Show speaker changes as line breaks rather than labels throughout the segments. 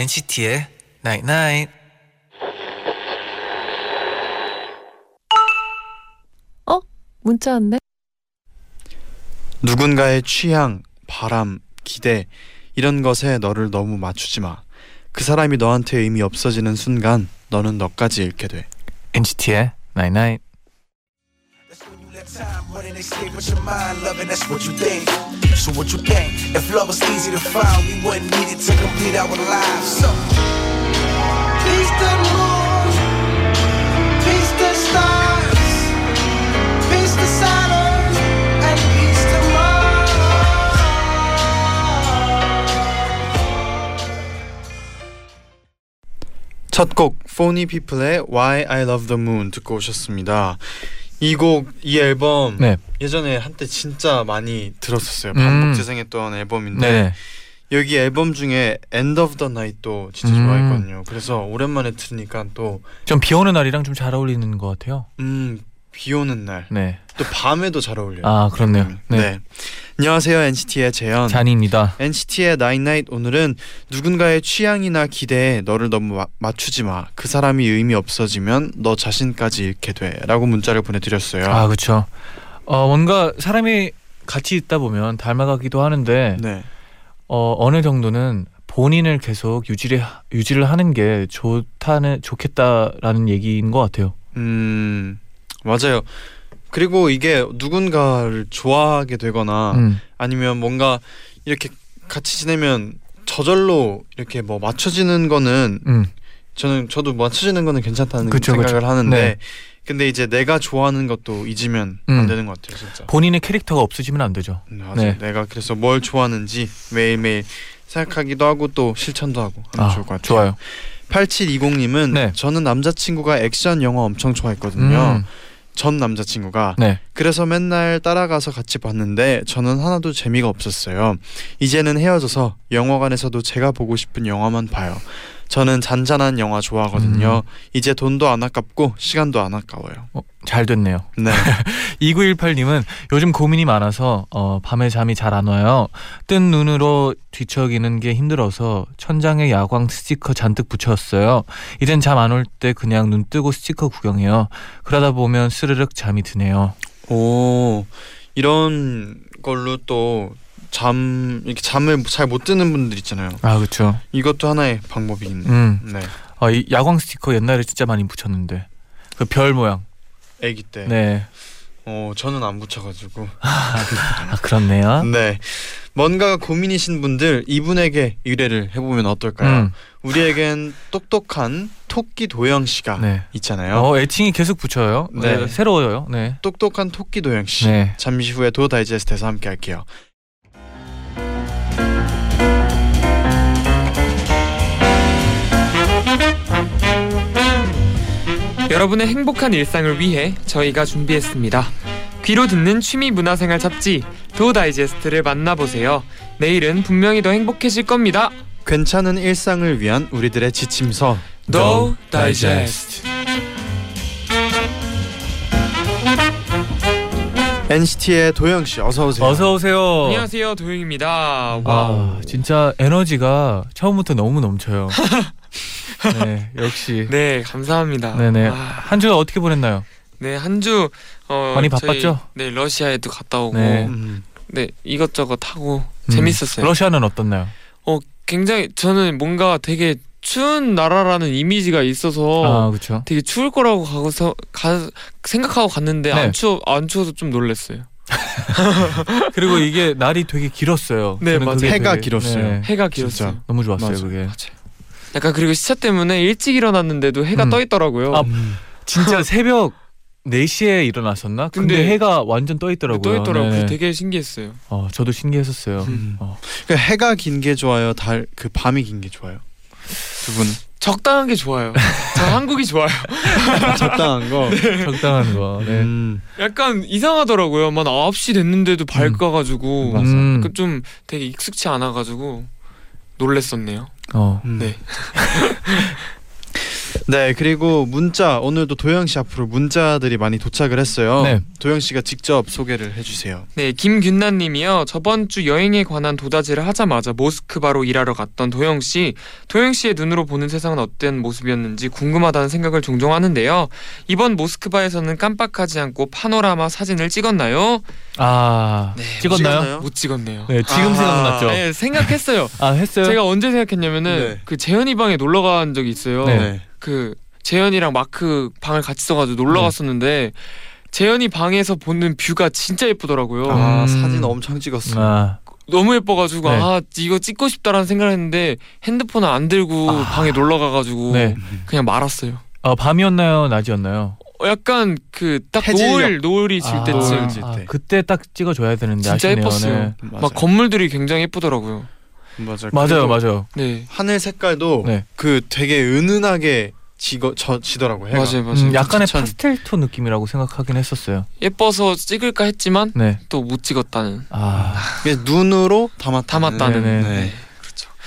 NCT의 Night Night.
문자 왔네.
누군가의 취향, 바람, 기대 이런 것에 너를 너무 맞추지 마. 그 사람이 너한테 의미 없어지는 순간 너는 너까지 잃게 돼.
NCT의 Night Night.
That's when you let time run and escape with your mind, loving. That's what you think. So what you think? If love was easy to find, we wouldn't need it to complete our lives. So peace the moon, peace the stars,
첫곡 Phony People의 Why I Love the Moon 듣고 오셨습니다. 이 곡, 이 앨범
네.
예전에 한때 진짜 많이 들었었어요.
음.
반복 재생했던 앨범인데
네.
여기 앨범 중에 End of the Night도 진짜
음.
좋아했거든요. 그래서 오랜만에 들으니까 또
좀 비 오는 날이랑 좀 잘 어울리는 것 같아요.
음, 비 오는 날.
네.
또 밤에도 잘 어울려요.
아 그렇네요.
네.
네.
안녕하세요 NCT의 재현.
쟈니입니다.
NCT의 나인나잇 오늘은 누군가의 취향이나 기대에 너를 너무 마- 맞추지 마. 그 사람이 의미 없어지면 너 자신까지 잃게 돼라고 문자를 보내드렸어요.
아 그렇죠. 어 뭔가 사람이 같이 있다 보면 닮아가기도 하는데
네.
어 어느 정도는 본인을 계속 유지를 유지를 하는 게 좋다는 좋겠다라는 얘기인 것 같아요.
음 맞아요. 그리고 이게 누군가를 좋아하게 되거나
음.
아니면 뭔가 이렇게 같이 지내면 저절로 이렇게 뭐 맞춰지는 거는
음.
저는 저도 맞춰지는 거는 괜찮다는
그쵸,
생각을
그쵸.
하는데
네.
근데 이제 내가 좋아하는 것도 잊으면
음.
안 되는 것 같아요 진짜.
본인의 캐릭터가 없어지면 안 되죠.
음, 맞아요.
네.
내가 그래서 뭘 좋아하는지 매일매일 생각하기도 하고 또 실천도 하고 하면
아,
좋을 것 같아요.
좋아요.
8720님은
네.
저는 남자친구가 액션 영화 엄청 좋아했거든요.
음.
전 남자친구가
네.
그래서 맨날 따라가서 같이 봤는데 저는 하나도 재미가 없었어요. 이제는 헤어져서 영화관에서도 제가 보고 싶은 영화만 봐요. 저는 잔잔한 영화 좋아하거든요. 이제 돈도 안 아깝고 시간도 안 아까워요.
어, 잘 됐네요.
네.
2918님은 요즘 고민이 많아서 어, 밤에 잠이 잘 안 와요. 뜬 눈으로 뒤척이는 게 힘들어서 천장에 야광 스티커 잔뜩 붙였어요. 이젠 잠 안 올 때 그냥 눈 뜨고 스티커 구경해요. 그러다 보면 스르륵 잠이 드네요.
오 이런 걸로 또 잠 이렇게 잠을 잘 못 드는 분들 있잖아요.
아 그렇죠.
이것도 하나의 방법이 있네요.
음,
네.
어, 이 야광 스티커 옛날에 진짜 많이 붙였는데 그 별 모양.
아기 때.
네.
어 저는 안 붙여가지고.
아 그렇네요.
네. 뭔가 고민이신 분들 이분에게 의뢰를 해보면 어떨까요?
음,
우리에겐 똑똑한 토끼 도영 씨가
네.
있잖아요.
어 애칭이 계속 붙여요. 네.
네.
새로워요. 네.
똑똑한 토끼 도영 씨.
네.
잠시 후에 도 다이제스트에서 함께 할게요.
여러분의 행복한 일상을 위해 저희가 준비했습니다. 귀로 듣는 취미 문화생활 잡지 도 다이제스트를 만나보세요. 내일은 분명히 더 행복해질 겁니다.
괜찮은 일상을 위한 우리들의 지침서
도 다이제스트.
NCT의 도영 씨 어서 오세요.
어서 오세요.
안녕하세요 도영입니다. 와우.
아 진짜 에너지가 처음부터 너무 넘쳐요. 네 역시.
네 감사합니다.
네네.
아,
한 주가 어떻게 보냈나요?
네 한 주 어,
많이
저희,
바빴죠?
네 러시아에도 갔다 오고
네.
네,
음,
이것저것 하고
음,
재밌었어요.
러시아는 어떻나요?
굉장히 저는 뭔가 되게 추운 나라라는 이미지가 있어서
아 그렇죠.
되게 추울 거라고 가서 가 생각하고 갔는데
네.
안 추워 안 추워서 좀 놀랐어요.
그리고 이게 날이 되게 길었어요.
네, 맞아요.
해가 길었어요.
네,
해가
진짜.
길었어요.
너무 좋았어요
맞아요.
그게.
맞아요. 약간 그리고 시차 때문에 일찍 일어났는데도 해가
음.
떠 있더라고요.
아, 진짜 새벽 4시에 일어났었나? 근데,
근데
해가 완전 떠 있더라고요.
떠 있더라고요.
네.
되게 신기했어요.
어, 저도 신기했었어요.
음.
어.
그 해가 긴 게 좋아요. 달 그 밤이 긴 게 좋아요. 두 분.
적당한 게 좋아요. 저 한국이 좋아요.
적당한 거.
적당한 거. 네.
음.
약간 이상하더라고요. 만 9시 됐는데도 밝아가지고
맞아.
음.
그좀 되게 익숙치 않아가지고 놀랬었네요.
어.
음.
네.
네 그리고 문자 오늘도 도영 씨 앞으로 문자들이 많이 도착을 했어요.
네.
도영 씨가 직접 소개를 해주세요.
네, 김균나님이요. 저번 주 여행에 관한 도다지를 하자마자 모스크바로 일하러 갔던 도영 씨. 도영 씨의 눈으로 보는 세상은 어떤 모습이었는지 궁금하다는 생각을 종종 하는데요. 이번 모스크바에서는 깜빡하지 않고 파노라마 사진을 찍었나요?
아
네,
찍었나요?
못 찍었네요.
네 지금
아,
생각났죠.
네, 생각했어요.
아 했어요.
제가 언제 생각했냐면은
네.
그 재현이 방에 놀러 간 적이 있어요.
네.
그 재현이랑 마크 방을 같이 써가지고 놀러
네.
갔었는데 재현이 방에서 보는 뷰가 진짜 예쁘더라고요.
아
음.
사진 엄청 찍었어.
아
너무 예뻐가지고
네.
아 이거 찍고 싶다라는 생각을 했는데 핸드폰을 안 들고
아.
방에 놀러 가가지고
네.
그냥 말았어요.
어, 밤이었나요? 낮이었나요?
어, 약간 그 딱. 노을 노을이 질
아,
때쯤
노을 질
아,
때.
그때 딱 찍어줘야 되는데
진짜
아쉽네요.
예뻤어요.
네.
막 건물들이 굉장히 예쁘더라고요.
맞아요.
맞아요, 맞아요.
네
하늘 색깔도
네.
그 되게 은은하게 지거 저 지더라고 해가.
맞아요 맞아요.
음, 약간의
추천.
파스텔 톤 느낌이라고 생각하긴 했었어요.
예뻐서 찍을까 했지만
네.
또못 찍었다는.
아,
눈으로 담았
담았다는.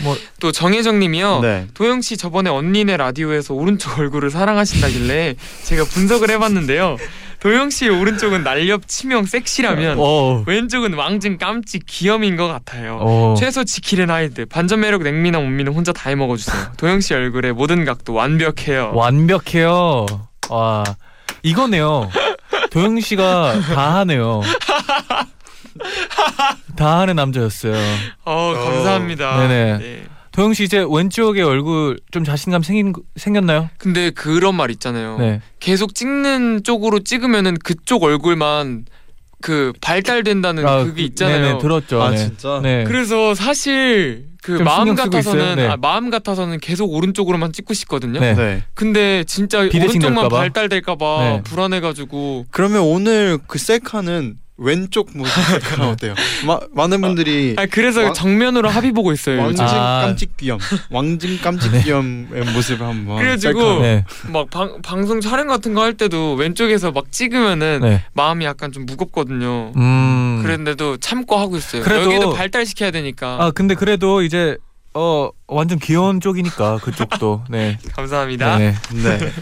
뭐
또 정혜정님이요.
네.
도영 씨 저번에 언니네 라디오에서 오른쪽 얼굴을 사랑하신다길래 제가 분석을 해봤는데요. 도영 씨의 오른쪽은 날렵 치명 섹시라면
어,
왼쪽은 왕증 깜찍 귀염인 것 같아요.
어.
최소 지킬의 나이드 반전 매력 냉미나 못미는 혼자 다 해먹어주세요. 도영 씨 얼굴의 모든 각도 완벽해요.
완벽해요. 와, 이거네요. 도영 씨가 다 하네요. 다 하는 남자였어요.
어 감사합니다.
네네.
네.
도영 씨 이제 왼쪽에 얼굴 좀 자신감 생긴 생겼나요?
근데 그런 말 있잖아요.
네.
계속 찍는 쪽으로 찍으면은 그쪽 얼굴만 그 발달된다는
아,
그게
그-
있잖아요.
네네, 들었죠.
아
네.
진짜.
네.
그래서 사실
그좀
마음 같아서는?
네.
아, 마음 같아서는 계속 오른쪽으로만 찍고 싶거든요.
네.
네.
근데 진짜 오른쪽만
될까봐?
발달될까봐
네.
불안해가지고
그러면 오늘 그 셀카는 왼쪽 모습 셀카 어때요? 마, 많은 분들이
아 그래서
왕-
정면으로 합의 보고 있어요. 요즘.
아.
깜찍 귀염, 왕증 깜찍
네.
귀염의 모습을 한번.
그래가지고.
네.
막 방, 방송 촬영 같은 거 할 때도 왼쪽에서 막 찍으면은
네.
마음이 약간 좀 무겁거든요.
음.
그랬는데도 참고 하고 있어요.
그래도-
여기도 발달시켜야 되니까.
아 근데 그래도 이제 어 완전 귀여운 쪽이니까 그쪽도 네.
감사합니다.
네.
네.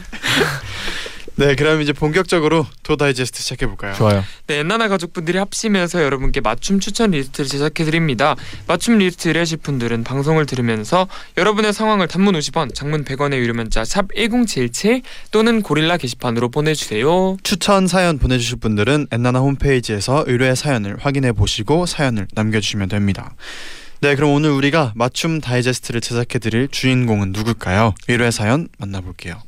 네, 그럼 이제 본격적으로 도 다이제스트 시작해 볼까요?
좋아요.
네, 엔나나 가족분들이 합심해서 여러분께 맞춤 추천 리스트를 제작해 드립니다. 맞춤 리스트 의뢰하실 분들은 방송을 들으면서 여러분의 상황을 단문 50원, 장문 100원의 유료 문자 샵 1077 또는 고릴라 게시판으로 보내주세요.
추천 사연 보내주실 분들은 엔나나 홈페이지에서 의뢰 사연을 확인해 보시고 사연을 남겨주시면 됩니다. 네, 그럼 오늘 우리가 맞춤 다이제스트를 제작해 드릴 주인공은 누굴까요? 의뢰 사연 만나볼게요.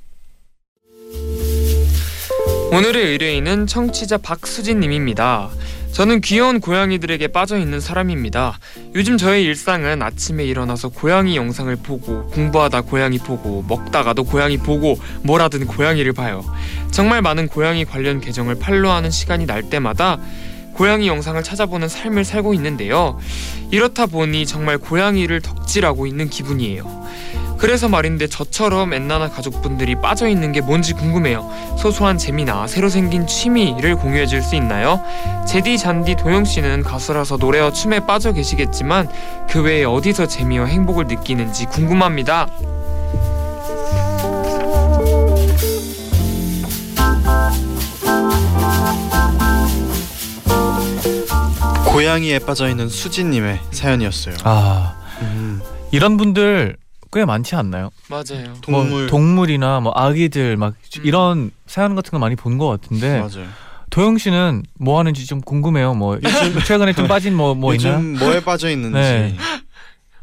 오늘의 의뢰인은 청취자 박수진님입니다. 저는 귀여운 고양이들에게 빠져 있는 사람입니다. 요즘 저의 일상은 아침에 일어나서 고양이 영상을 보고 공부하다 고양이 보고 먹다가도 고양이 보고 뭐라든 고양이를 봐요. 정말 많은 고양이 관련 계정을 팔로우하는 시간이 날 때마다 고양이 영상을 찾아보는 삶을 살고 있는데요. 이렇다 보니 정말 고양이를 덕질하고 있는 기분이에요. 그래서 말인데 저처럼 엔나나 가족분들이 빠져 있는 게 뭔지 궁금해요. 소소한 재미나 새로 생긴 취미를 공유해 줄 수 있나요? 제디 잔디 도영 씨는 가수라서 노래와 춤에 빠져 계시겠지만 그 외에 어디서 재미와 행복을 느끼는지 궁금합니다.
고양이에 빠져 있는 수진님의 사연이었어요.
아
음,
이런 분들 꽤 많지 않나요?
맞아요.
동물
뭐 동물이나 뭐 아기들 막
음.
이런 사연 같은 거 많이 본 것 같은데
맞아요.
도영 씨는 뭐 하는지 좀 궁금해요. 뭐 요즘 최근에 좀 빠진 뭐뭐 있나요?
요즘 뭐에 빠져 있는지
네.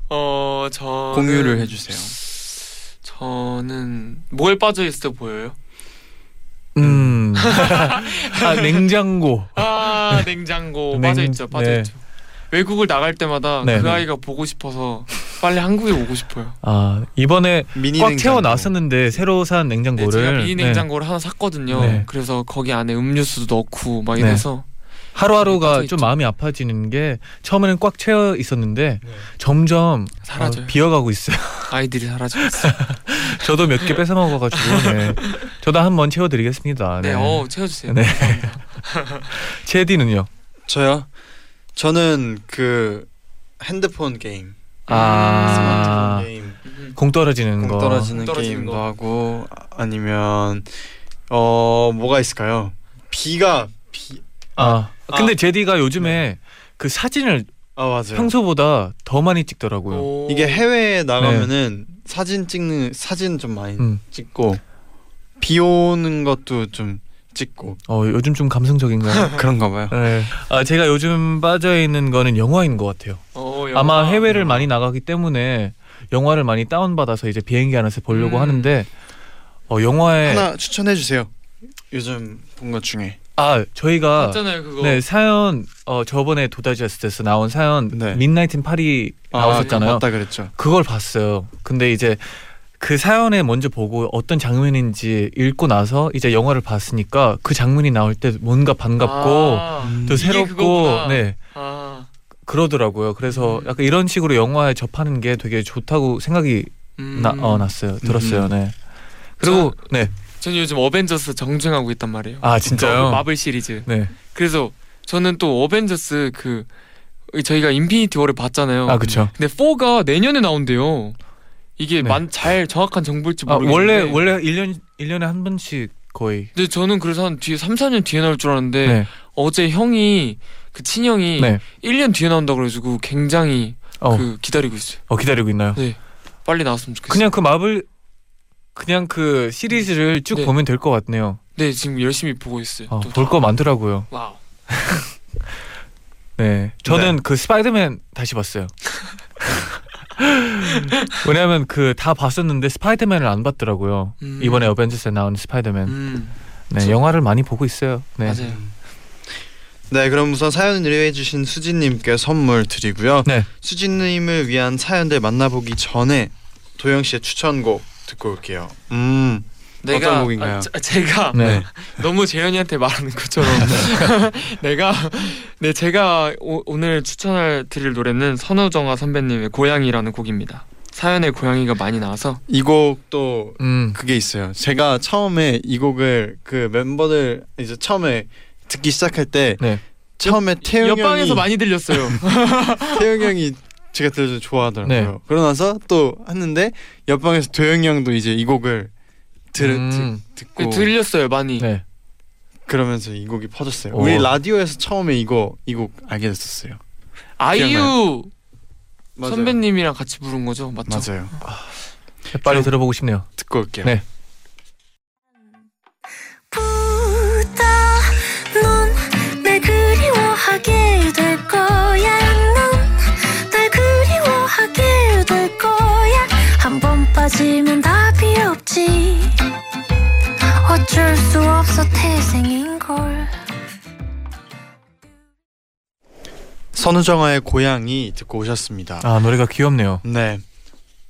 어, 저
공유를 해 주세요.
저는 뭘 빠져 있어 보여요?
음. 아 냉장고.
아 냉장고
냉-
빠져 있죠, 빠져
네.
있죠. 외국을 나갈 때마다
네.
그 아이가 보고 싶어서 빨리 한국에 오고 싶어요.
아 이번에
미니
꽉
냉장고.
채워 놨었는데 새로 산
네,
냉장고를
제가 미니
네.
냉장고를 하나 샀거든요.
네.
그래서 거기 안에 음료수도 넣고 막
네.
이래서
하루하루가
빠져있죠.
좀 마음이 아파지는 게 처음에는 꽉 채워 있었는데 점점
사라져요.
어, 비어가고 있어요.
아이들이 사라지고 있어요.
저도 몇 개 뺏어 먹어가지고 네. 저도 한 번 채워드리겠습니다.
네, 어 채워주세요.
네.
감사합니다.
체디는요?
저요? 저는 그 핸드폰 게임,
아. 공 떨어지는
공
거.
떨어지는
떨어지는
게임도
거.
하고 아니면 어 뭐가 있을까요? 비가 비.
아, 근데
아.
제디가 요즘에 그 사진을
아 맞아요.
평소보다 더 많이 찍더라고요.
오.
이게 해외에 나가면은 사진 찍는 사진 좀 많이
음.
찍고 비 오는 것도 좀 찍고
어, 요즘 좀 감성적인가요?
그런가 봐요.
네. 아, 제가 요즘 빠져 있는 거는 영화인 것 같아요.
어, 영화.
아마 해외를 많이 나가기 때문에 영화를 많이 다운 받아서 이제 비행기 안에서 보려고
음.
하는데 어, 영화에
하나 추천해 주세요. 요즘 본 것 중에.
아 저희가
맞잖아요 그거.
네 사연 어 저번에 도 다이제스트에서 나온 사연
네.
Midnight in 파리 나왔었잖아요.
아, 맞다 그랬죠.
그걸 봤어요. 근데 이제 그 사연에 먼저 보고 어떤 장면인지 읽고 나서 이제 영화를 봤으니까 그 장면이 나올 때 뭔가 반갑고
아,
또 새롭고. 네
아,
그러더라고요. 그래서
음.
약간 이런 식으로 영화에 접하는 게 되게 좋다고 생각이
음.
나, 어, 났어요. 들었어요. 네. 그리고 네.
저는 요즘 어벤져스 정주행하고 있단 말이에요.
아 진짜요?
그 마블 시리즈.
네.
그래서 저는 또 어벤져스 그 저희가 Infinity War를 봤잖아요.
아 그렇죠.
근데 4가 내년에 나온대요. 이게
네.
만 잘 정확한 정보일지
아,
모르겠는데.
원래 원래 1년 1년에 한 번씩 거의
근데 저는 그래서 한 뒤에 3, 4년 뒤에 나올 줄 알았는데
네.
어제 형이 그 친형이
네.
1년 뒤에 나온다 그래가지고 굉장히
어,
그 기다리고 있어요.
어 기다리고 있나요?
네. 빨리 나왔으면 좋겠어요.
그냥 그 마블 그냥 그 시리즈를 쭉
네.
보면 될 것 같네요.
네 지금 열심히 보고 있어요.
어, 또볼거 많더라고요.
wow.
네. 저는 그 스파이더맨 다시 봤어요. 왜냐하면 그 다 봤었는데 스파이더맨을 안 봤더라고요.
음.
이번에 어벤져스에 나온 스파이더맨.
음,
네, 영화를 많이 보고 있어요. 네.
맞아요.
네, 그럼 우선 사연 의뢰해주신 수진님께 선물 드리고요.
네.
수진님을 위한 사연들 만나보기 전에 도영 씨의 추천곡 듣고 올게요. 음, 어떤 곡인가요?
아, 저- 제가
네.
너무 재현이한테 말하는 것처럼 내가 네 제가 오, 오늘 추천할 드릴 노래는 선우정아 선배님의 고양이라는 곡입니다. 사연에 고양이가 많이 나와서
이 곡도
음.
그게 있어요. 제가 처음에 이 곡을 그 멤버들 이제 처음에 듣기 시작할 때
네.
처음에 태용
옆방에서
형이
많이 들렸어요.
태용 형이 제가 들려서 좋아하더라고요.
네.
그러고 나서 또 했는데 옆방에서 도영 형도 이제 이 곡을 들
음.
듣, 듣고
들렸어요 많이.
네.
그러면서 이 곡이 퍼졌어요.
오.
우리 라디오에서 처음에 이거 이 곡 알게 됐었어요.
아이유. 선배님이랑 같이 부른 거죠, 맞죠?
맞아요.
빨리 들어보고 싶네요.
듣고 올게요.
네.
빠지면 답이 없지 어쩔 수 없어 태생인걸
선우정아의 고양이 듣고 오셨습니다.
아 노래가 귀엽네요.
네.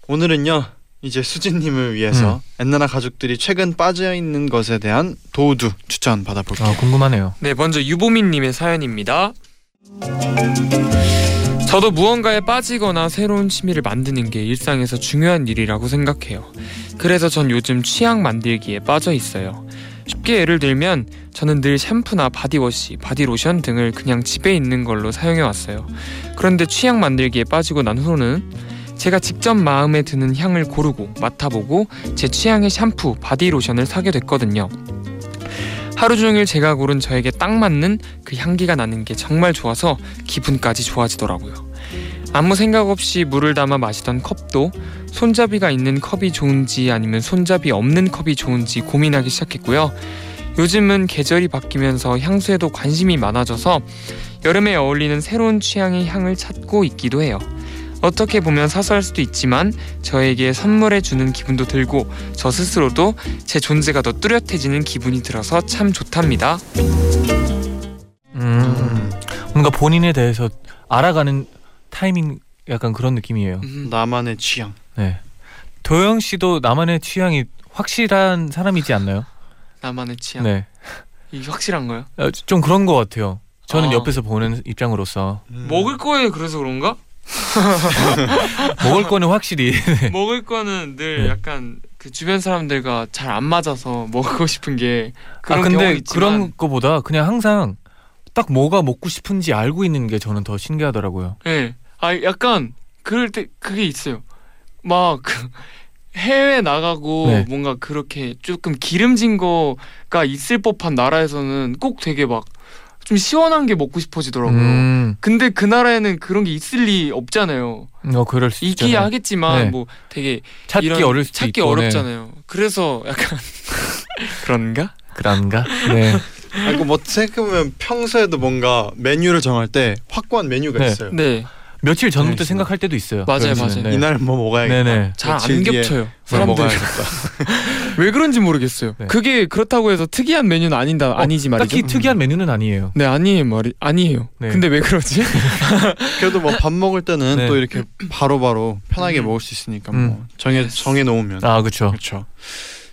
오늘은요. 이제 수진님을 위해서
음.
엔나나 가족들이 최근 빠져 있는 것에 대한 도우두 추천 받아볼게요.
아 궁금하네요.
네, 먼저 유보민님의 사연입니다. 저도 무언가에 빠지거나 새로운 취미를 만드는 게 일상에서 중요한 일이라고 생각해요. 그래서 전 요즘 취향 만들기에 빠져 있어요. 쉽게 예를 들면 저는 늘 샴푸나 body wash, 바디로션 등을 그냥 집에 있는 걸로 사용해 왔어요. 그런데 취향 만들기에 빠지고 난 후로는 제가 직접 마음에 드는 향을 고르고 맡아보고 제 취향의 샴푸, 바디로션을 사게 됐거든요. 하루 종일 제가 고른 저에게 딱 맞는 그 향기가 나는 게 정말 좋아서 기분까지 좋아지더라고요. 아무 생각 없이 물을 담아 마시던 컵도 손잡이가 있는 컵이 좋은지 아니면 손잡이 없는 컵이 좋은지 고민하기 시작했고요. 요즘은 계절이 바뀌면서 향수에도 관심이 많아져서 여름에 어울리는 새로운 취향의 향을 찾고 있기도 해요. 어떻게 보면 사소할 수도 있지만 저에게 선물해 주는 기분도 들고 저 스스로도 제 존재가 더 뚜렷해지는 기분이 들어서 참 좋답니다.
음. 뭔가 본인에 대해서 알아가는 타이밍 약간 그런 느낌이에요.
음,
나만의 취향.
네. 도영 씨도 나만의 취향이 확실한 사람이지 않나요?
나만의 취향.
네.
이 확실한 거요?
어, 좀 그런 것 같아요. 저는
아.
옆에서 보는 입장으로서
음.
먹을 거에 그래서 그런가?
먹을 거는 확실히
먹을 거는 늘
네.
약간 그 주변 사람들과 잘 안 맞아서 먹고 싶은
게아
그런
근데
경험이 있지만
그런 거보다 그냥 항상 딱 뭐가 먹고 싶은지 알고 있는 게 저는 더 신기하더라고요.
예. 아 약간 그럴 때 그게 있어요. 막그 해외 나가고
네.
뭔가 그렇게 조금 기름진 거가 있을 법한 나라에서는 꼭 되게 막 좀 시원한 게 먹고 싶어지더라고요.
음,
근데 그 나라에는 그런 게 있을 리 없잖아요.
어 그럴 수
있기
있잖아요.
하겠지만
네.
뭐 되게
찾기
이런
어릴 수도
찾기
있고, 네.
어렵잖아요. 그래서 약간 그런가?
그런가? 네.
아, 이거 뭐 생각해보면 평소에도 뭔가 메뉴를 정할 때 확고한 메뉴가
네.
있어요.
네
며칠 전부터
네,
생각할 때도 있어요.
맞아요,
그런
맞아요.
네.
이날 뭐 먹어야겠다.
네네.
잘안
며칠 뒤에
겹쳐요.
먹어야겠다.
왜 그런지 모르겠어요.
네.
그게 그렇다고 해서 특이한 메뉴는 아니다 아니지 말이죠.
딱히 특이한 메뉴는 아니에요.
네 아니에요 말이 아니에요.
네.
근데 왜 그러지?
그래도 뭐 밥 먹을 때는
네.
또 이렇게 바로바로 편하게
음.
먹을 수 있으니까
음.
뭐 정해 정해 놓으면
아 그렇죠.
그렇죠.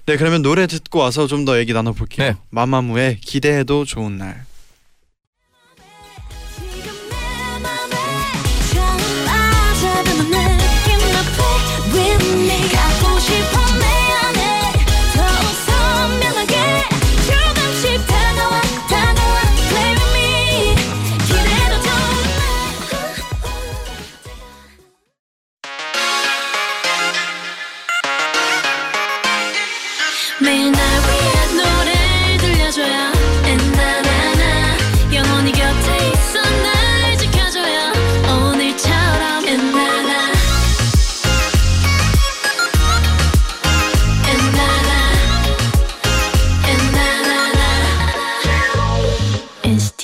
네 그러면 노래 듣고 와서 좀 더 얘기 나눠볼게요.
네.
마마무의 기대해도 좋은 날.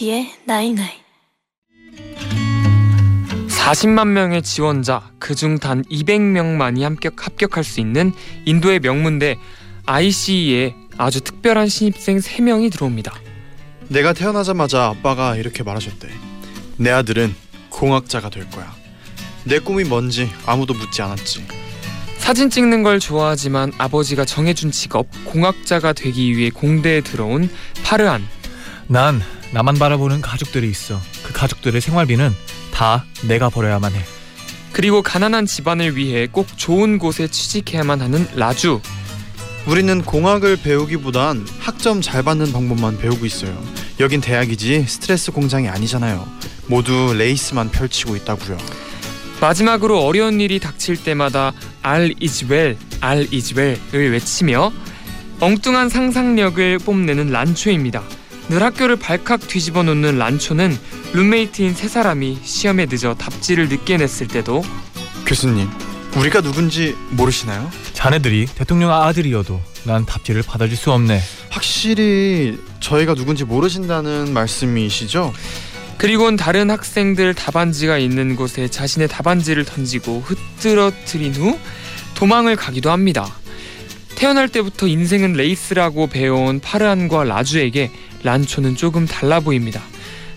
NCT의 night night
40만 명의 지원자 그중 단 200명만이 합격 합격할 수 있는 인도의 명문대 ICE에 아주 특별한 신입생 3명이 들어옵니다.
내가 태어나자마자 아빠가 이렇게 말하셨대. 내 아들은 공학자가 될 거야. 내 꿈이 뭔지 아무도 묻지 않았지.
사진 찍는 걸 좋아하지만 아버지가 정해준 직업 공학자가 되기 위해 공대에 들어온 파르안.
난 나만 바라보는 가족들이 있어. 그 가족들의 생활비는 다 내가 벌어야만 해.
그리고 가난한 집안을 위해 꼭 좋은 곳에 취직해야만 하는 라주.
우리는 공학을 배우기보단 학점 잘 받는 방법만 배우고 있어요. 여긴 대학이지 스트레스 공장이 아니잖아요. 모두 레이스만 펼치고 있다고요.
마지막으로 어려운 일이 닥칠 때마다 is well, All is well을 외치며 엉뚱한 상상력을 뽐내는 란초입니다. 늘 학교를 발칵 뒤집어 놓는 란초는 룸메이트인 세 사람이 시험에 늦어 답지를 늦게 냈을 때도
교수님, 우리가 누군지 모르시나요?
자네들이 대통령 아들이어도 난 답지를 받아줄 수 없네.
확실히 저희가 누군지 모르신다는 말씀이시죠?
그리곤 다른 학생들 답안지가 있는 곳에 자신의 답안지를 던지고 흐트러뜨린 후 도망을 가기도 합니다. 태어날 때부터 인생은 레이스라고 배워온 파르안과 라주에게 란초는 조금 달라 보입니다.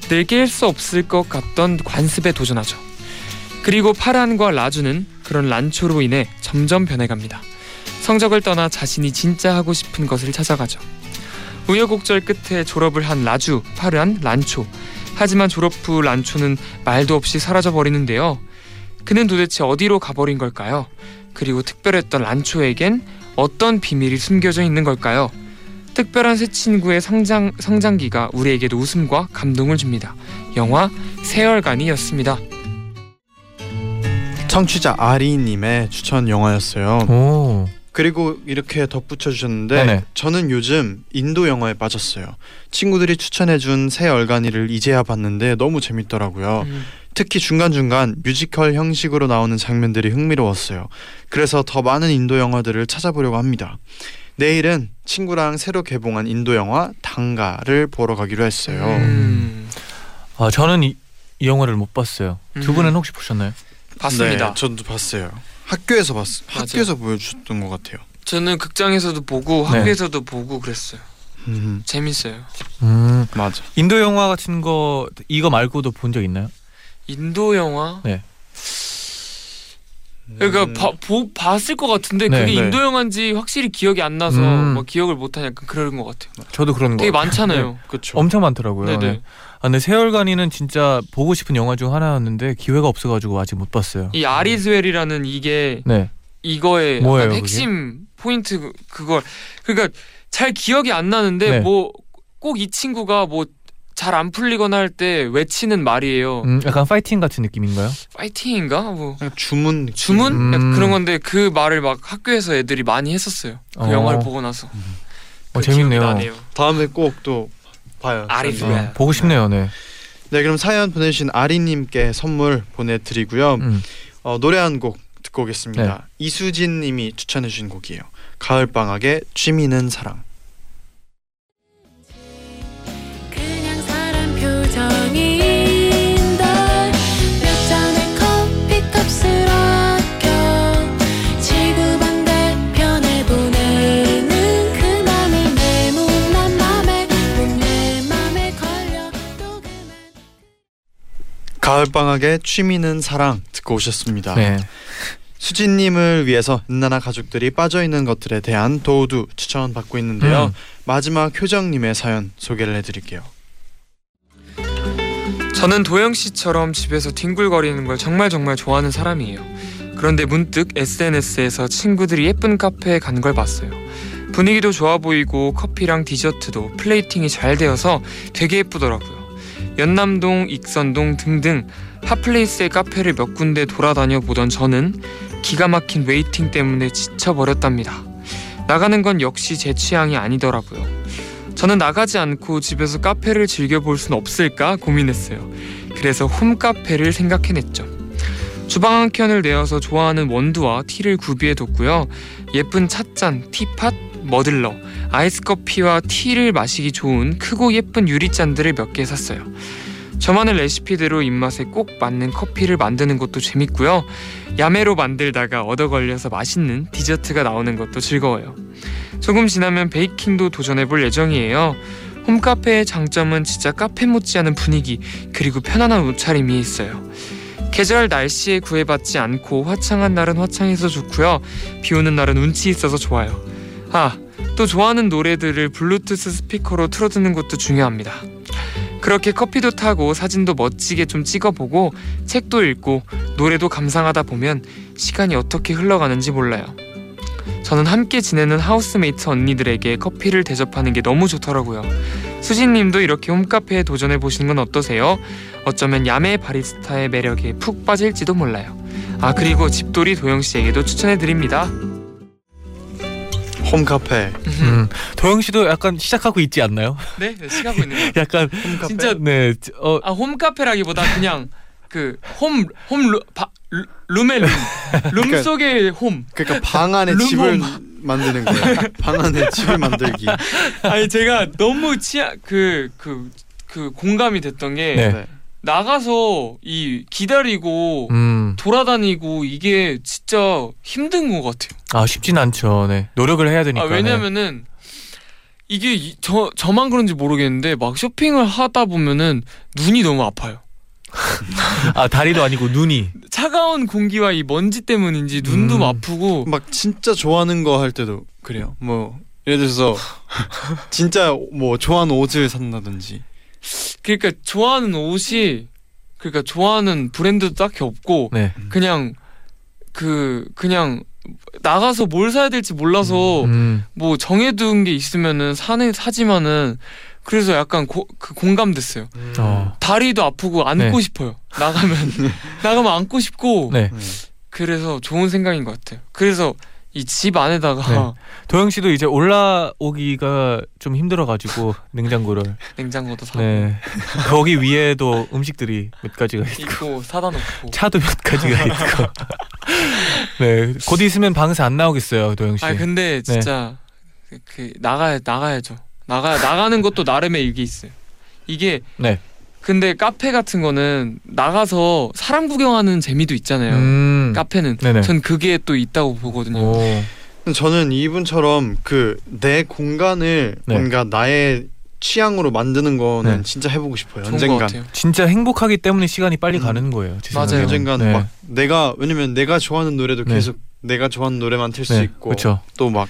늘 깰 수 없을 것 같던 관습에 도전하죠. 그리고 파르안과 라주는 그런 란초로 인해 점점 변해갑니다. 성적을 떠나 자신이 진짜 하고 싶은 것을 찾아가죠. 우여곡절 끝에 졸업을 한 라주, 파르안, 란초. 하지만 졸업 후 란초는 말도 없이 사라져 버리는데요. 그는 도대체 어디로 가버린 걸까요? 그리고 특별했던 란초에겐 어떤 비밀이 숨겨져 있는 걸까요? 특별한 새 친구의 성장 성장기가 우리에게도 웃음과 감동을 줍니다. 영화 세월간이었습니다.
청취자 아리님의 추천 영화였어요.
오.
그리고 이렇게 덧붙여 주셨는데
네네.
저는 요즘 인도 영화에 빠졌어요. 친구들이 추천해준 새 얼간이를 이제야 봤는데 너무 재밌더라고요.
음,
특히 중간중간 뮤지컬 형식으로 나오는 장면들이 흥미로웠어요. 그래서 더 많은 인도 영화들을 찾아보려고 합니다. 내일은 친구랑 새로 개봉한 인도 영화 당가를 보러 가기로 했어요.
음,
아 저는 이, 이 영화를 못 봤어요. 두
음.
분은 혹시 보셨나요?
봤습니다.
네, 저도 봤어요. 학교에서 봤. 학교에서 보여줬던 것 같아요.
저는 극장에서도 보고
네.
학교에서도 보고 그랬어요.
음,
재밌어요.
음.
맞아.
인도 영화 같은 거 이거 말고도 본 적 있나요?
인도 영화?
네.
그러니까
음.
봐- 보, 봤을 것 같은데
네.
그게
네.
인도 영화인지 확실히 기억이 안 나서
음.
뭐 기억을 못하냐 약간 그런 것 같아요.
저도 그런 거
되게 많잖아요.
그렇죠.
엄청 많더라고요.
네네.
네. 아, 근데 세월간이는 진짜 보고 싶은 영화 중 하나였는데 기회가 없어가지고 아직 못 봤어요.
이 아리스웰이라는 이게
네.
이거의
뭐예요,
약간
그게?
핵심 포인트 그- 그걸 그러니까 잘 기억이 안 나는데
네.
뭐꼭 이 친구가 뭐 잘 안 풀리거나 할 때 외치는 말이에요.
음, 약간 파이팅 같은 느낌인가요?
파이팅인가 뭐
그냥 주문 느낌.
주문
음.
약간 그런 건데 그 말을 막 학교에서 애들이 많이 했었어요. 그
어.
영화를 보고 나서
어,
그
재밌네요.
나네요.
다음에 꼭 또 봐요.
아리스
어,
네.
보고 싶네요. 네.
네, 그럼 사연 보내주신 아리님께 선물 보내드리고요.
음.
어, 노래 한 곡 듣고 오겠습니다.
네.
이수진님이 추천해주신 곡이에요. 가을 방학의 취미는 사랑. 가을 방학의 취미는 사랑 듣고 오셨습니다.
네.
수진님을 위해서 은나나 가족들이 빠져 있는 것들에 대한 도우도 추천 받고 있는데요.
음.
마지막 효정님의 사연 소개를 해드릴게요.
저는 도영 씨처럼 집에서 뒹굴거리는 걸 정말 정말 좋아하는 사람이에요. 그런데 문득 SNS에서 친구들이 예쁜 카페에 간 걸 봤어요. 분위기도 좋아 보이고 커피랑 디저트도 플레이팅이 잘 되어서 되게 예쁘더라고요. 연남동, 익선동 등등 hot place의 카페를 몇 군데 돌아다녀 보던 저는 기가 막힌 waiting 때문에 지쳐버렸답니다. 나가는 건 역시 제 취향이 아니더라고요. 저는 나가지 않고 집에서 카페를 즐겨볼 순 없을까 고민했어요. 그래서 홈카페를 생각해냈죠. 주방 한 켠을 내어서 좋아하는 원두와 티를 구비해뒀고요. 예쁜 찻잔, teapot, 머들러, 아이스커피와 티를 마시기 좋은 크고 예쁜 유리잔들을 몇 개 샀어요. 저만의 레시피대로 입맛에 꼭 맞는 커피를 만드는 것도 재밌고요. 야매로 만들다가 얻어 걸려서 맛있는 디저트가 나오는 것도 즐거워요. 조금 지나면 베이킹도 도전해 볼 예정이에요. 홈카페의 장점은 진짜 카페 못지않은 분위기 그리고 편안한 옷차림이 있어요. 계절 날씨에 구애받지 않고 화창한 날은 화창해서 좋고요. 비 오는 날은 운치 있어서 좋아요. 아, 또 좋아하는 노래들을 블루투스 스피커로 틀어두는 것도 중요합니다. 그렇게 커피도 타고 사진도 멋지게 좀 찍어보고 책도 읽고 노래도 감상하다 보면 시간이 어떻게 흘러가는지 몰라요. 저는 함께 지내는 housemate 언니들에게 커피를 대접하는 게 너무 좋더라고요. 수진님도 이렇게 홈카페에 도전해 보시는 건 어떠세요? 어쩌면 야매 바리스타의 매력에 푹 빠질지도 몰라요. 아 그리고 집돌이 도영 씨에게도 추천해 드립니다.
홈카페.
음. 도영 씨도 약간 시작하고 있지 않나요?
네, 네 시작하고 있는 거.
약간
홈카페.
진짜
네. 어,
아 홈카페라기보다 그냥 그 홈 홈 룸의 룸, 룸
그러니까-
속의 홈.
그러니까 방 안에. 집을 만드는 거예요. 방 안에 집을 만들기.
아니 제가 너무 치아 그그 그 공감이 됐던 게
네.
네.
나가서 이 기다리고
음.
돌아다니고 이게 진짜 힘든 것 같아요.
아, 쉽진 않죠. 네. 노력을 해야 되니까.
아, 왜냐면은 이게 이- 저 저만 그런지 모르겠는데 막 쇼핑을 하다 보면은 눈이 너무 아파요.
네. 아, 다리도 아니고 눈이.
차가운 공기와 이 먼지 때문인지 눈도
음.
아프고
막 진짜 좋아하는 거 할 때도 그래요. 뭐 예를 들어서 진짜 뭐 좋아하는 옷을 산다든지.
그러니까 좋아하는 옷이 그러니까 좋아하는 브랜드도 딱히 없고
네.
그냥 그 그냥 나가서 뭘 사야 될지 몰라서
음.
뭐 정해둔 게 있으면은 사는 사지만은 그래서 약간 고, 그 공감됐어요.
어.
다리도 아프고 안고
네.
싶어요. 나가면 나가면 안고 싶고
네.
그래서 좋은 생각인 것 같아요. 그래서 이 집 안에다가
네. 도영 씨도 이제 올라오기가 좀 힘들어가지고 냉장고를.
냉장고도 사고
네. 거기 위에도 음식들이 몇 가지가 있고
있고 사다 놓고.
차도 몇 가지가 있고. 네. 곧 있으면 방에서 안 나오겠어요, 도영 씨.
아 근데 진짜 그, 그 나가야 나가야죠. 나가 나가는 것도 나름의 이게 있어요. 이게
네.
근데 카페 같은 거는 나가서 사람 구경하는 재미도 있잖아요.
음.
카페는
네네.
전 그게 또 있다고 보거든요.
오.
저는 이분처럼 그 내 공간을
네.
뭔가 나의 취향으로 만드는 거는
네.
진짜 해보고 싶어요. 언젠간.
진짜 행복하기 때문에 시간이 빨리
음.
가는 거예요. 제
맞아요.
언젠간
네.
막 내가 왜냐면 내가 좋아하는 노래도
네.
계속 내가 좋아하는 노래만 틀수
네,
있고
그렇죠.
또막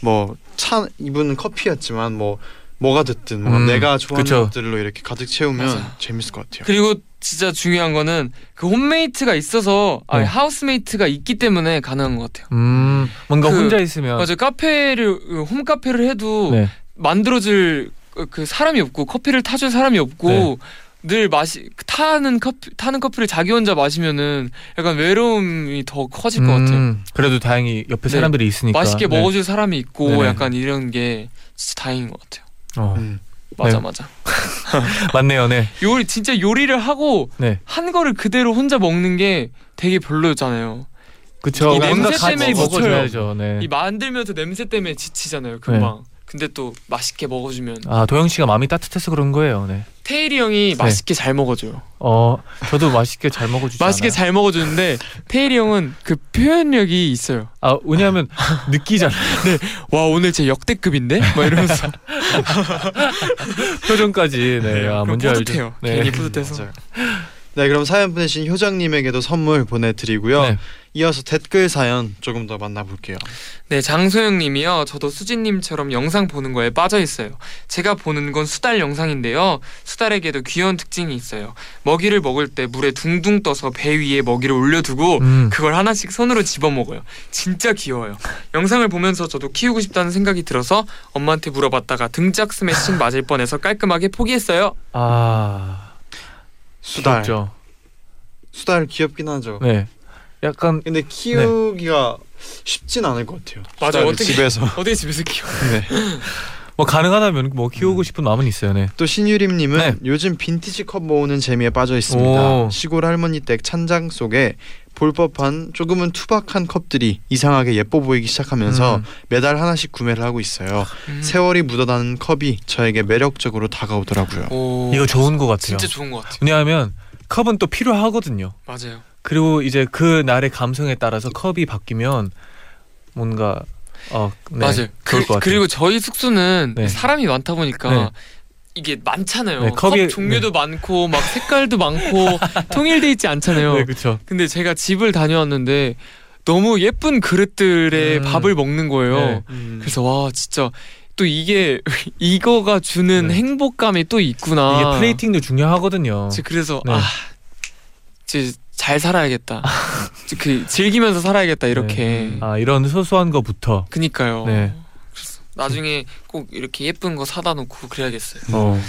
뭐 차 이분은 커피였지만 뭐 뭐가 됐든 뭐
음,
내가 좋아하는
그쵸.
것들로 이렇게 가득 채우면
맞아요.
재밌을 것 같아요.
그리고 진짜 중요한 거는 그 홈메이트가 있어서 아니
네.
하우스메이트가 있기 때문에 가능한 것 같아요.
음, 뭔가
그-
혼자 있으면
맞아요. 카페를 그 홈카페를 해도
네.
만들어줄 그- 그 사람이 없고 커피를 타줄 사람이 없고
네.
늘 마시 타는 커피 타는 커피를 자기 혼자 마시면은 약간 외로움이 더 커질 것 같아요.
음, 그래도 다행히 옆에
네.
사람들이 있으니까
맛있게
네.
먹어줄 사람이 있고
네네.
약간 이런 게 진짜 다행인 것 같아요.
어,
음.
맞아
네.
맞아.
맞네요, 네.
요리 진짜 요리를 하고
네.
한 거를 그대로 혼자 먹는 게 되게 별로잖아요.
그쵸.
이 냄새 때문에
먹어줘야죠. 네.
이 만들면서 냄새 때문에 지치잖아요. 금방. 근데 또 맛있게 먹어주면
아 도영 씨가 마음이 따뜻해서 그런 거예요. 네.
태일이 형이 맛있게 잘 먹어줘요.
어, 저도 맛있게 잘 먹어주지
맛있게
않아요?
잘 먹어주는데 태일이 형은 그 표현력이 있어요.
아 왜냐하면 느끼잖아.
와 오늘 제 역대급인데? 막 이러면서
표정까지. 네. 아
그럼
뭔지
뿌듯해요.
알죠. 네.
괜히 뿌듯해서.
맞아요. 네, 그럼 사연 보내신 효정님에게도 선물 보내드리고요.
네.
이어서 댓글 사연 조금 더 만나볼게요.
네, 장소영님이요. 저도 수진님처럼 영상 보는 거에 빠져 있어요. 제가 보는 건 수달 영상인데요. 수달에게도 귀여운 특징이 있어요. 먹이를 먹을 때 물에 둥둥 떠서 배 위에 먹이를 올려두고
음.
그걸 하나씩 손으로 집어 먹어요. 진짜 귀여워요. 영상을 보면서 저도 키우고 싶다는 생각이 들어서 엄마한테 물어봤다가 등짝 스매싱 맞을 뻔해서 깔끔하게 포기했어요.
아
수달.
귀엽죠.
수달 귀엽긴 하죠.
네. 약간
근데 키우기가 쉽진 않을 것 같아요.
맞아요.
수달을
어떻게-
집에서.
어떻게 집에서 키워?
네.
뭐 가능하다면 뭐 키우고 싶은 마음은 있어요. 네.
또 신유림님은
네.
요즘 빈티지 컵 모으는 재미에 빠져 있습니다.
오.
시골 할머니 댁 찬장 속에 볼 법한 조금은 투박한 컵들이 이상하게 예뻐 보이기 시작하면서
음.
매달 하나씩 구매를 하고 있어요.
음.
세월이 묻어나는 컵이 저에게 매력적으로 다가오더라고요.
오,
이거 좋은 것 같아요.
진짜 좋은 것 같아요.
왜냐하면 컵은 또 필요하거든요.
맞아요.
그리고 이제 그 날의 감성에 따라서 컵이 바뀌면 뭔가 어 네,
맞아요. 그. 그리고 저희 숙소는
네.
사람이 많다 보니까
네.
이게 많잖아요.
네,
컵
컵이-
종류도 많고 막 색깔도 많고 통일돼 있지 않잖아요.
네 그렇죠.
근데 제가 집을 다녀왔는데 너무 예쁜 그릇들에
음.
밥을 먹는 거예요.
네.
그래서 와 진짜 또 이게 이거가 주는
네.
행복감이 또 있구나.
이게 플레이팅도 중요하거든요.
지- 그래서
네.
아, 이제 잘 살아야겠다. 그 즐기면서 살아야겠다 이렇게.
아 이런 소소한 거부터.
그니까요.
네.
나중에 꼭 이렇게 예쁜 거 사다 놓고 그래야겠어요.
어.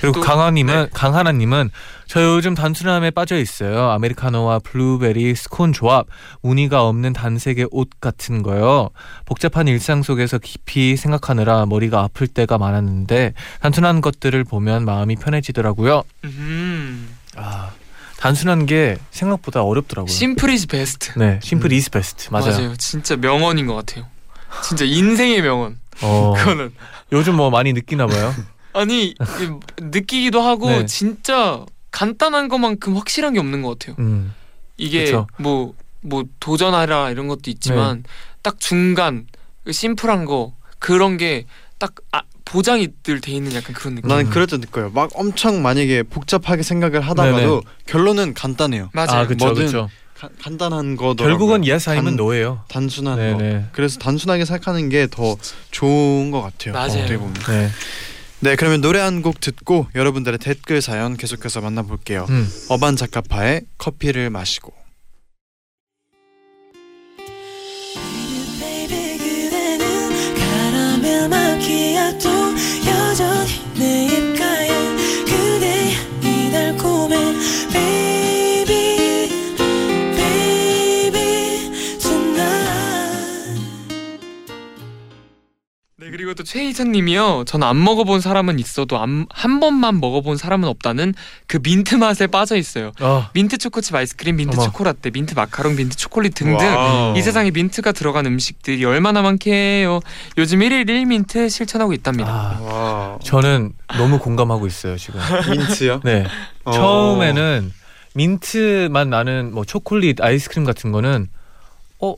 그리고
또-
강하님은
네.
강하나님은 저 요즘 단순함에 빠져 있어요. 아메리카노와 블루베리 스콘 조합, 무늬가 없는 단색의 옷 같은 거요. 복잡한 일상 속에서 깊이 생각하느라 머리가 아플 때가 많았는데 단순한 것들을 보면 마음이 편해지더라고요.
음.
아 단순한 게 생각보다 어렵더라고요.
simple is best.
네, simple is best 맞아요.
진짜 명언인 것 같아요. 진짜 인생의 명언.
어,
그거는
요즘 뭐 많이 느끼나 봐요.
아니 느끼기도 하고
네.
진짜 간단한 것만큼 확실한 게 없는 것 같아요.
음,
이게
그쵸.
뭐뭐 도전하라 이런 것도 있지만
네.
딱 중간 그 심플한 거 그런 게 딱 아, 보장이 늘 돼 있는 약간 그런 느낌.
나는 때 느껴요. 막 엄청 만약에 복잡하게 생각을 하다가도 결론은 간단해요.
맞아요.
아 그렇죠,
뭐든
그렇죠.
가- 간단한 거더
결국은 yes 아니면
단-
no예요.
단순한 거.
네네.
그래서 단순하게 생각하는 게 더 좋은 것 같아요.
맞아요.
어떻게 보면.
네.
네, 그러면 노래 한 곡 듣고 여러분들의 댓글 사연 계속해서 만나볼게요.
음.
어반 작가파의 커피를 마시고.
마키아토 여전히 내 입
그리고 또 최희선님이요. 전 안 먹어본 사람은 있어도 안- 한 번만 먹어본 사람은 없다는 그 민트 맛에 빠져 있어요.
어,
민트 초코칩 아이스크림, 민트
어머.
초코라떼, 민트 마카롱, 민트 초콜릿 등등
와우.
이 세상에 민트가 들어간 음식들이 얼마나 많게요. 요즘 1일 1민트 실천하고 있답니다.
아,
와.
저는 너무 공감하고 있어요 지금.
민트요?
네.
어.
처음에는 민트만 나는 뭐 초콜릿, 아이스크림 같은 거는 어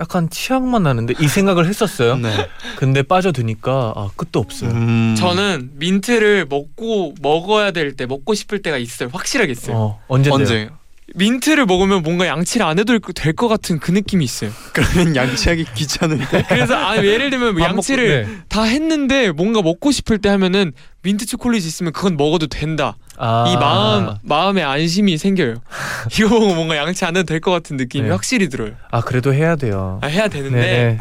약간 치약만 나는데 이 생각을 했었어요.
네.
근데 빠져드니까 아, 끝도 없어요.
음.
저는 민트를 먹고 먹어야 될 때 먹고 싶을 때가 있어요. 확실하게 있어요.
어, 언제인데요?
언제?
민트를 먹으면 뭔가 양치를 안 해도 될 것 같은 그 느낌이 있어요.
그러면 양치하기 귀찮은데.
그래서 아 예를 들면
뭐밥 먹고-
양치를
네.
다 했는데 뭔가 먹고 싶을 때 하면은 민트 초콜릿이 있으면 그건 먹어도 된다.
아.
이 마음 마음의 안심이 생겨요. 이거 보고 뭔가 양치 안 해도 될 것 같은 느낌이
네.
확실히 들어요.
아 그래도 해야 돼요.
아 해야 되는데
네,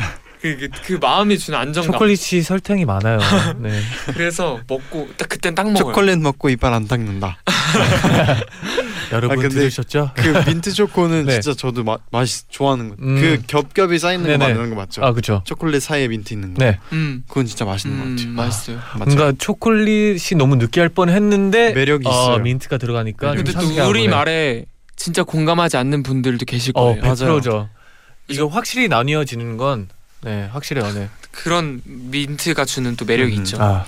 그, 그, 그 마음이 주는
네.
안정감.
초콜릿이 설탕이 많아요. 네.
그래서 먹고 딱 그땐 딱 먹어요.
초콜릿 먹고 이빨 안 닦는다.
여러분
아,
들으셨죠?
그 민트 초코는
네.
진짜 저도 마, 맛이 좋아하는 거.
음.
그 겹겹이 쌓이는 거
네네.
말하는 거 맞죠?
아 그렇죠.
초콜릿 사이에 민트 있는 거.
네.
음,
그건 진짜 맛있는
것음
같아요.
맛있어요.
맞죠?
뭔가 초콜릿이 너무 느끼할 뻔했는데
매력이
어,
있어요.
민트가 들어가니까
근데 좀또 우리
네.
말에 진짜 공감하지 않는 분들도 계실
어
거예요.
100%죠. 이거 확실히 나뉘어지는 건 네, 확실해요. 네.
그런 민트가 주는 또 매력이
음.
있죠.
아,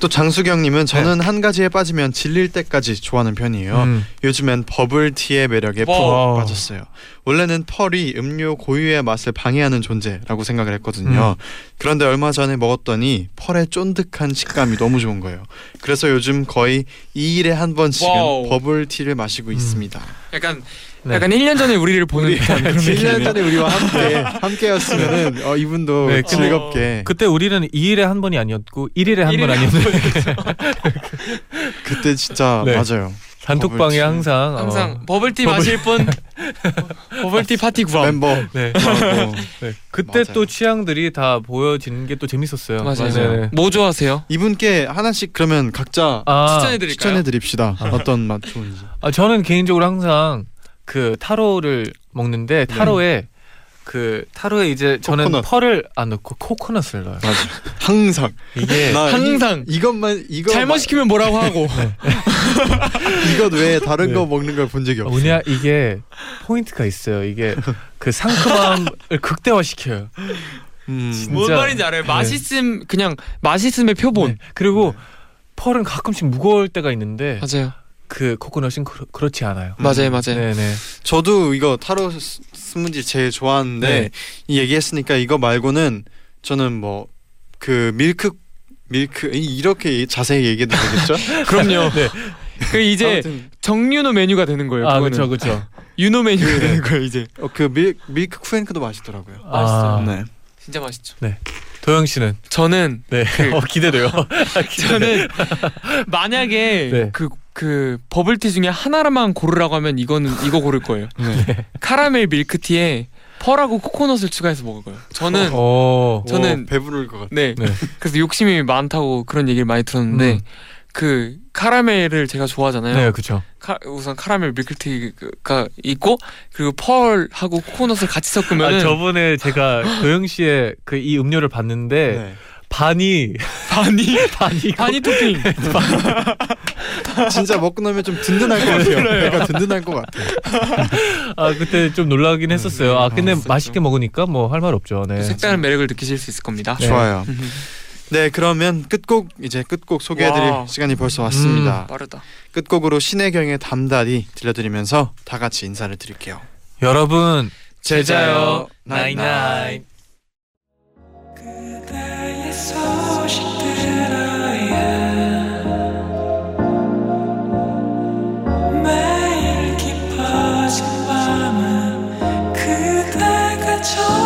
또 장수경님은 저는 한 가지에 빠지면 질릴 때까지 좋아하는 편이에요.
음.
요즘엔 버블티의 매력에 푹
와우.
빠졌어요. 원래는 펄이 음료 고유의 맛을 방해하는 존재라고 생각을 했거든요. 그런데 얼마 전에 먹었더니 펄의 쫀득한 식감이 너무 좋은 거예요. 그래서 요즘 거의 2일에 한 번씩은
와우.
버블티를 마시고
음.
있습니다.
약간
네.
약간 1년 전에 우리를 보는 듯한 그런
1년
느낌이에요.
전에 우리와 함께 함께였으면은 어, 이분도
네,
즐겁게
그때 우리는 2일에 한 번이 아니었고 1일에 한 번 아니었는데
그때 진짜
네.
맞아요.
단톡방에
버블티.
항상
항상
어,
버블티
버블-
마실 분 버블티 파티 구함.
멤버
네.
하고
네. 그때
맞아요.
또 취향들이 다 보여지는 게 또 재밌었어요.
맞아요.
네, 네.
뭐 좋아하세요?
이분께 하나씩 그러면 각자
아,
추천해 드릴까요?
추천해 드립시다. 어떤 맛 좋은지.
아, 저는 개인적으로 항상 그 타로를 먹는데 타로에 그 타로에 이제 저는
코코넛.
펄을 안 넣고 코코넛을 넣어요.
맞아. 항상
이게
나
항상
이, 이것만 이거
잘못 시키면 뭐라고 하고
이것 외에 다른
네.
거 먹는 걸 본 적이 없어.
뭐냐 이게 포인트가 있어요. 이게 그 상큼함을 극대화시켜요.
음.
진짜.
뭔 말인지 알아요.
네.
맛있음 그냥 맛있음의 표본.
네. 그리고 펄은 가끔씩 무거울 때가 있는데
맞아요.
그 코코넛은 그렇, 그렇 지 않아요.
맞아요, 맞아요.
네네.
저도 이거 타로 스- 스무디 제일 좋아하는데
네.
이 얘기했으니까 이거 말고는 저는 뭐 그 밀크 밀크 이- 이렇게 자세히 얘기해도 되겠죠?
그럼요.
네.
그 이제
아무튼
정윤호 메뉴가 되는 거예요.
아. 그렇죠 그렇죠.
윤호 메뉴가
그-
되는 거예요 이제.
어, 그 밀, 밀크 쿠앤크도 맛있더라고요.
맛있어요.
아,
네.
진짜 맛있죠.
도영 씨는
저는
네. 어, 기대돼요.
저는 만약에
네.
그, 그 버블티 중에 하나만 고르라고 하면 이거는 이거 고를 거예요.
네.
카라멜 밀크티에 펄하고 코코넛을 추가해서 먹을 거예요. 저는
오.
저는-
오, 배부를 것 같아.
네.
네.
그래서 욕심이 많다고 그런 얘기를 많이 들었는데
음.
그 카라멜을 제가 좋아하잖아요.
네 그렇죠.
카- 우선 카라멜 밀크티가 있고 그리고 펄하고 코코넛을 같이 섞으면
아 저번에 제가 도영 씨의 그 이 음료를 봤는데
네.
반이
바니
반이
바니 토핑
진짜 먹고 나면 좀 든든할 것 같아요. 배가 든든할 것 같아.
아 그때 좀 놀라긴 했었어요. 아 근데
했었죠.
맛있게 먹으니까 뭐 할 말 없죠. 네.
색다른 매력을 느끼실 수 있을 겁니다.
네.
좋아요. 네, 그러면 끝곡 이제 끝곡 소개해드릴
와.
시간이 벌써 왔습니다.
빠르다.
끝곡으로 신혜경의 담다리 들려드리면서 다 같이 인사를 드릴게요.
여러분
제자요
나인나인. 저